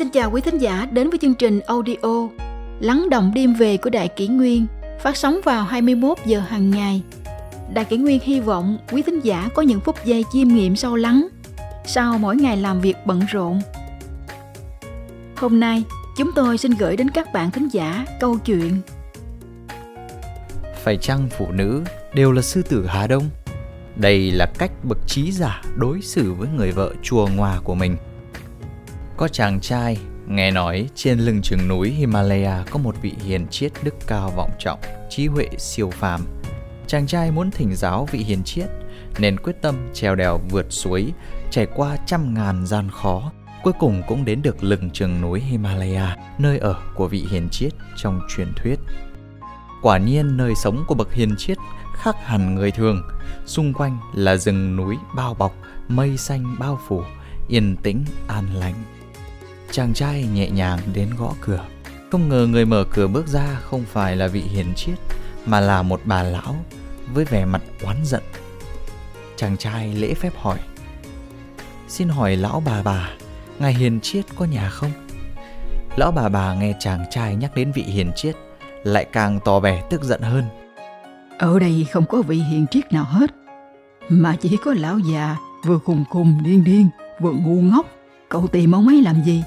Xin chào quý thính giả đến với chương trình audio Lắng động đêm về của Đại Kỷ Nguyên phát sóng vào 21 giờ hàng ngày. Đại Kỷ Nguyên hy vọng quý thính giả có những phút giây chiêm nghiệm sâu lắng sau mỗi ngày làm việc bận rộn. Hôm nay, chúng tôi xin gửi đến các bạn thính giả câu chuyện Phải chăng phụ nữ đều là sư tử Hà Đông? Đây là cách bậc trí giả đối xử với người vợ chùa ngoà của mình. Có chàng trai nghe nói trên lưng chừng núi Himalaya có một vị hiền triết đức cao vọng trọng, trí huệ siêu phàm. Chàng trai muốn thỉnh giáo vị hiền triết nên quyết tâm trèo đèo vượt suối, trải qua trăm ngàn gian khó, cuối cùng cũng đến được lưng chừng núi Himalaya, nơi ở của vị hiền triết trong truyền thuyết. Quả nhiên nơi sống của bậc hiền triết khác hẳn người thường, xung quanh là rừng núi bao bọc, mây xanh bao phủ, yên tĩnh an lành. Chàng trai nhẹ nhàng đến gõ cửa. Không ngờ người mở cửa bước ra không phải là vị hiền triết mà là một bà lão với vẻ mặt oán giận. Chàng trai lễ phép hỏi: "Xin hỏi lão bà bà, ngài hiền triết có nhà không?" Lão bà bà nghe chàng trai nhắc đến vị hiền triết lại càng tỏ vẻ tức giận hơn. Ở đây không có vị hiền triết nào hết Mà chỉ có lão già Vừa khùng khùng điên điên Vừa ngu ngốc Cậu tìm ông ấy làm gì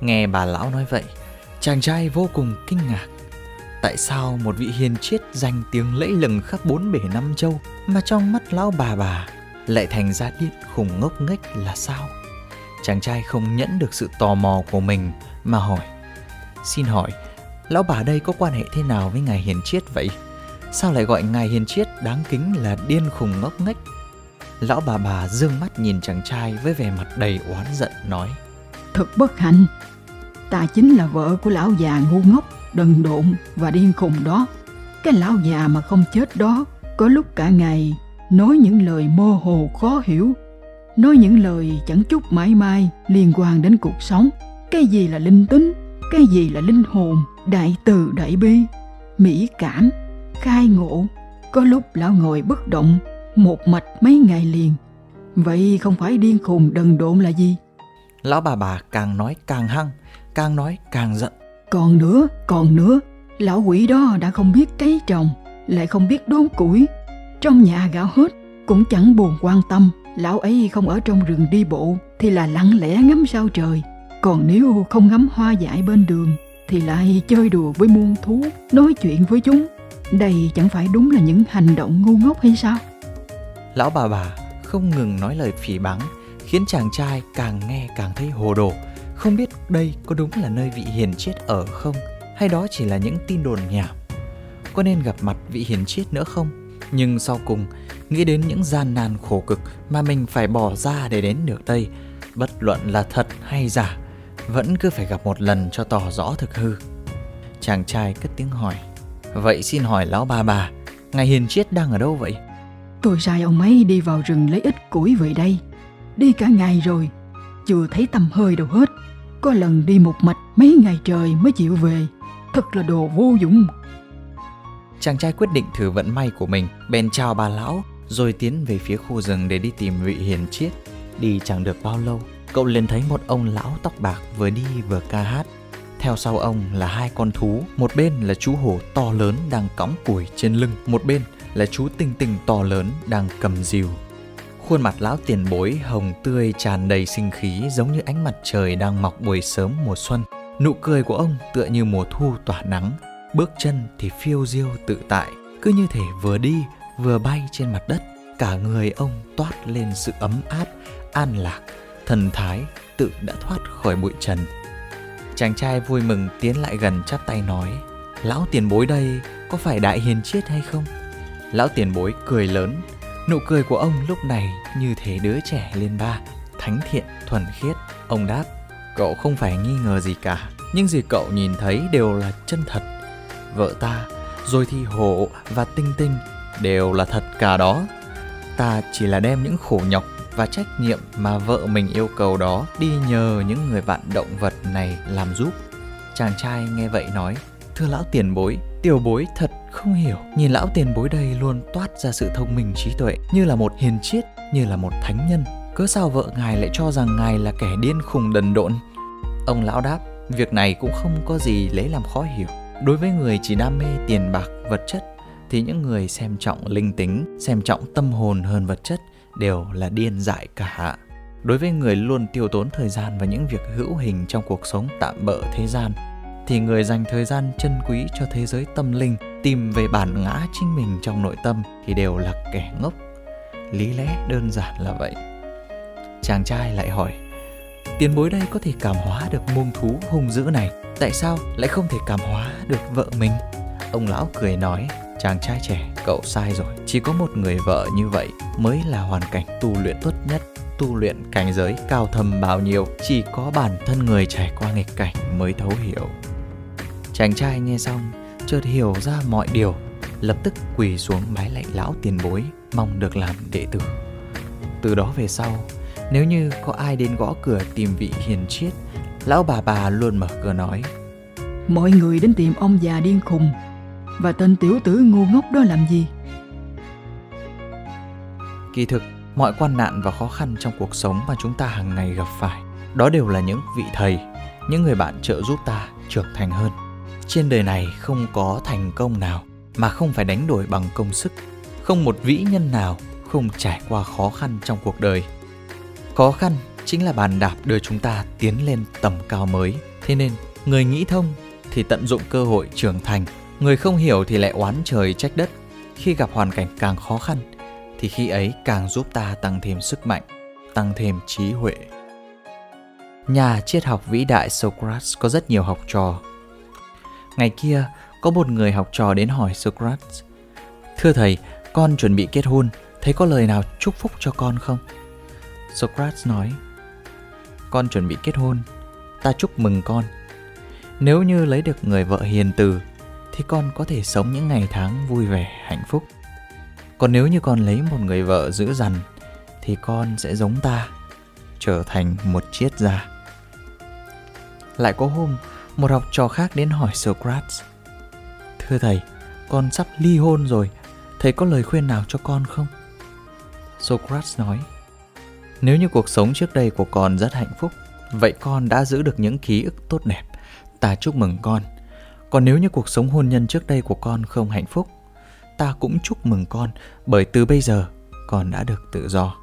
Nghe bà lão nói vậy, chàng trai vô cùng kinh ngạc. Tại sao một vị hiền triết danh tiếng lẫy lừng khắp bốn bể năm châu mà trong mắt lão bà bà lại thành ra điên khùng ngốc nghếch là sao? Chàng trai không nhẫn được sự tò mò của mình mà hỏi. Xin hỏi, lão bà đây có quan hệ thế nào với ngài hiền triết vậy? Sao lại gọi ngài hiền triết đáng kính là điên khùng ngốc nghếch? Lão bà bà dương mắt nhìn chàng trai với vẻ mặt đầy oán giận nói. Thật bất hạnh Ta chính là vợ của lão già ngu ngốc Đần độn và điên khùng đó. Cái lão già mà không chết đó Có lúc cả ngày Nói những lời mơ hồ khó hiểu Nói những lời chẳng chút mãi mai Liên quan đến cuộc sống. Cái gì là linh tính Cái gì là linh hồn Đại từ đại bi Mỹ cảm Khai ngộ. Có lúc lão ngồi bất động Một mạch mấy ngày liền. Vậy không phải điên khùng đần độn là gì? Lão bà bà càng nói càng hăng, càng nói càng giận. Còn nữa, còn nữa, lão quỷ đó đã không biết cấy trồng, lại không biết đốn củi. Trong nhà gạo hết, cũng chẳng buồn quan tâm, lão ấy không ở trong rừng đi bộ thì là lặng lẽ ngắm sao trời. Còn nếu không ngắm hoa dại bên đường thì lại chơi đùa với muôn thú, nói chuyện với chúng. Đây chẳng phải đúng là những hành động ngu ngốc hay sao? Lão bà bà không ngừng nói lời phỉ báng, khiến chàng trai càng nghe càng thấy hồ đồ, không biết đây có đúng là nơi vị hiền triết ở không, hay đó chỉ là những tin đồn nhảm. Có nên gặp mặt vị hiền triết nữa không? Nhưng sau cùng, nghĩ đến những gian nan khổ cực mà mình phải bỏ ra để đến được đây, bất luận là thật hay giả, vẫn cứ phải gặp một lần cho tỏ rõ thực hư. Chàng trai cất tiếng hỏi, vậy xin hỏi lão bà bà, ngài hiền triết đang ở đâu vậy? Tôi sai ông ấy đi vào rừng lấy ít củi về đây Đi cả ngày rồi Chưa thấy tầm hơi đâu hết có lần đi một mạch mấy ngày trời mới chịu về. Thật là đồ vô dụng. Chàng trai quyết định thử vận may của mình Bèn chào bà lão Rồi tiến về phía khu rừng để đi tìm vị hiền triết. Đi chẳng được bao lâu Cậu liền thấy một ông lão tóc bạc vừa đi vừa ca hát. Theo sau ông là hai con thú, một bên là chú hổ to lớn đang cõng củi trên lưng, một bên là chú tinh tinh to lớn đang cầm rìu. Khuôn mặt lão tiền bối hồng tươi tràn đầy sinh khí giống như ánh mặt trời đang mọc buổi sớm mùa xuân. Nụ cười của ông tựa như mùa thu tỏa nắng, bước chân thì phiêu diêu tự tại, cứ như thể vừa đi vừa bay trên mặt đất. Cả người ông toát lên sự ấm áp, an lạc, thần thái tự đã thoát khỏi bụi trần. Chàng trai vui mừng tiến lại gần chắp tay nói Lão tiền bối đây có phải đại hiền triết hay không? Lão tiền bối cười lớn Nụ cười của ông lúc này như thế đứa trẻ lên ba Thánh thiện, thuần khiết. Ông đáp Cậu không phải nghi ngờ gì cả Nhưng gì cậu nhìn thấy đều là chân thật. Vợ ta, rồi thì hổ và tinh tinh Đều là thật cả đó. Ta chỉ là đem những khổ nhọc và trách nhiệm mà vợ mình yêu cầu đó đi nhờ những người bạn động vật này làm giúp. Chàng trai nghe vậy nói, thưa lão tiền bối, tiểu bối thật không hiểu. Nhìn lão tiền bối đây luôn toát ra sự thông minh trí tuệ, như là một hiền triết, như là một thánh nhân. Cớ sao vợ ngài lại cho rằng ngài là kẻ điên khùng đần độn? Ông lão đáp, việc này cũng không có gì lấy làm khó hiểu. Đối với người chỉ đam mê tiền bạc, vật chất, thì những người xem trọng linh tính, xem trọng tâm hồn hơn vật chất đều là điên dại cả. Đối với người luôn tiêu tốn thời gian vào những việc hữu hình trong cuộc sống tạm bợ thế gian, thì người dành thời gian chân quý cho thế giới tâm linh, tìm về bản ngã chính mình trong nội tâm thì đều là kẻ ngốc. Lý lẽ đơn giản là vậy. Chàng trai lại hỏi, tiền bối đây có thể cảm hóa được muông thú hung dữ này, tại sao lại không thể cảm hóa được vợ mình? Ông lão cười nói, chàng trai trẻ, cậu sai rồi. Chỉ có một người vợ như vậy mới là hoàn cảnh tu luyện tốt nhất. Tu luyện cảnh giới cao thầm bao nhiêu, chỉ có bản thân người trải qua nghịch cảnh mới thấu hiểu. Chàng trai nghe xong, chợt hiểu ra mọi điều, lập tức quỳ xuống bái lạy lão tiền bối, mong được làm đệ tử. Từ đó về sau, nếu như có ai đến gõ cửa tìm vị hiền triết, lão bà bà luôn mở cửa nói. Mọi người đến tìm ông già điên khùng Và tên tiểu tử ngu ngốc đó làm gì? Kỳ thực, mọi quan nạn và khó khăn trong cuộc sống mà chúng ta hàng ngày gặp phải Đó đều là những vị thầy, những người bạn trợ giúp ta trưởng thành hơn trên đời này không có thành công nào mà không phải đánh đổi bằng công sức Không một vĩ nhân nào không trải qua khó khăn trong cuộc đời Khó khăn chính là bàn đạp đưa chúng ta tiến lên tầm cao mới. Thế nên, người nghĩ thông thì tận dụng cơ hội trưởng thành, người không hiểu thì lại oán trời trách đất. Khi gặp hoàn cảnh càng khó khăn, thì khi ấy càng giúp ta tăng thêm sức mạnh, tăng thêm trí huệ. Nhà triết học vĩ đại Socrates có rất nhiều học trò. Ngày kia, có một người học trò đến hỏi Socrates, Thưa thầy, con chuẩn bị kết hôn, thấy có lời nào chúc phúc cho con không? Socrates nói, con chuẩn bị kết hôn, ta chúc mừng con. Nếu như lấy được người vợ hiền từ, thì con có thể sống những ngày tháng vui vẻ, hạnh phúc. Còn nếu như con lấy một người vợ dữ dằn, thì con sẽ giống ta, trở thành một triết gia. Lại có hôm, một học trò khác đến hỏi Socrates. Thưa thầy, con sắp ly hôn rồi, thầy có lời khuyên nào cho con không? Socrates nói, nếu như cuộc sống trước đây của con rất hạnh phúc, vậy con đã giữ được những ký ức tốt đẹp. Ta chúc mừng con. Còn nếu như cuộc sống hôn nhân trước đây của con không hạnh phúc, ta cũng chúc mừng con bởi từ bây giờ con đã được tự do.